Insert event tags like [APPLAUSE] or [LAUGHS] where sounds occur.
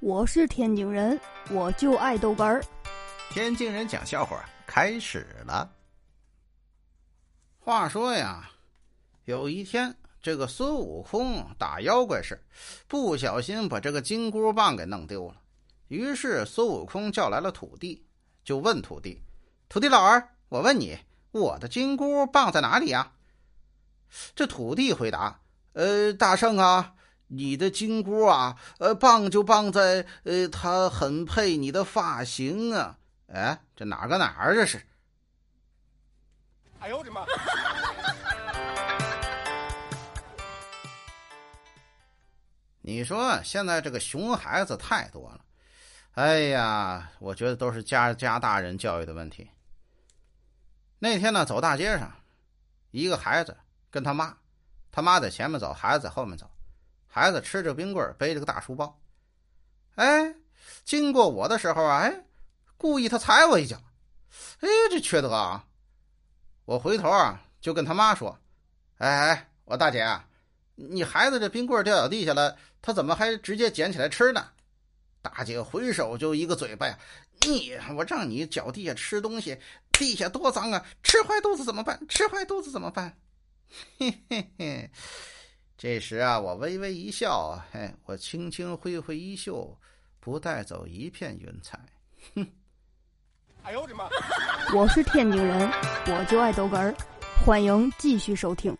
我是天津人，我就爱豆干儿。天津人讲笑话开始了。话说呀，有一天，这个孙悟空打妖怪时，不小心把这个金箍棒给弄丢了。于是孙悟空叫来了土地，就问土地：“土地老儿，我问你，我的金箍棒在哪里呀？”这土地回答：“呃，大圣啊。”你的金箍啊，呃，棒就棒在，呃，它很配你的发型啊！哎，这哪个哪儿这是？哎呦我的妈！[LAUGHS] 你说现在这个熊孩子太多了，哎呀，我觉得都是家家大人教育的问题。那天呢，走大街上，一个孩子跟他妈，他妈在前面走，孩子在后面走。孩子吃着冰棍背着个大书包，哎，经过我的时候啊，哎，故意他踩我一脚，哎，这缺德啊！我回头啊，就跟他妈说：“哎哎，我大姐啊，你孩子这冰棍掉到地下了，他怎么还直接捡起来吃呢？”大姐回手就一个嘴巴呀，你我让你脚地下吃东西，地下多脏啊！吃坏肚子怎么办？吃坏肚子怎么办？嘿 [LAUGHS] 嘿嘿。这时啊，我微微一笑，嘿，我轻轻挥挥衣袖，不带走一片云彩。哼！[LAUGHS] 哎呦我的妈！我是天津人，我就爱逗哏儿，欢迎继续收听。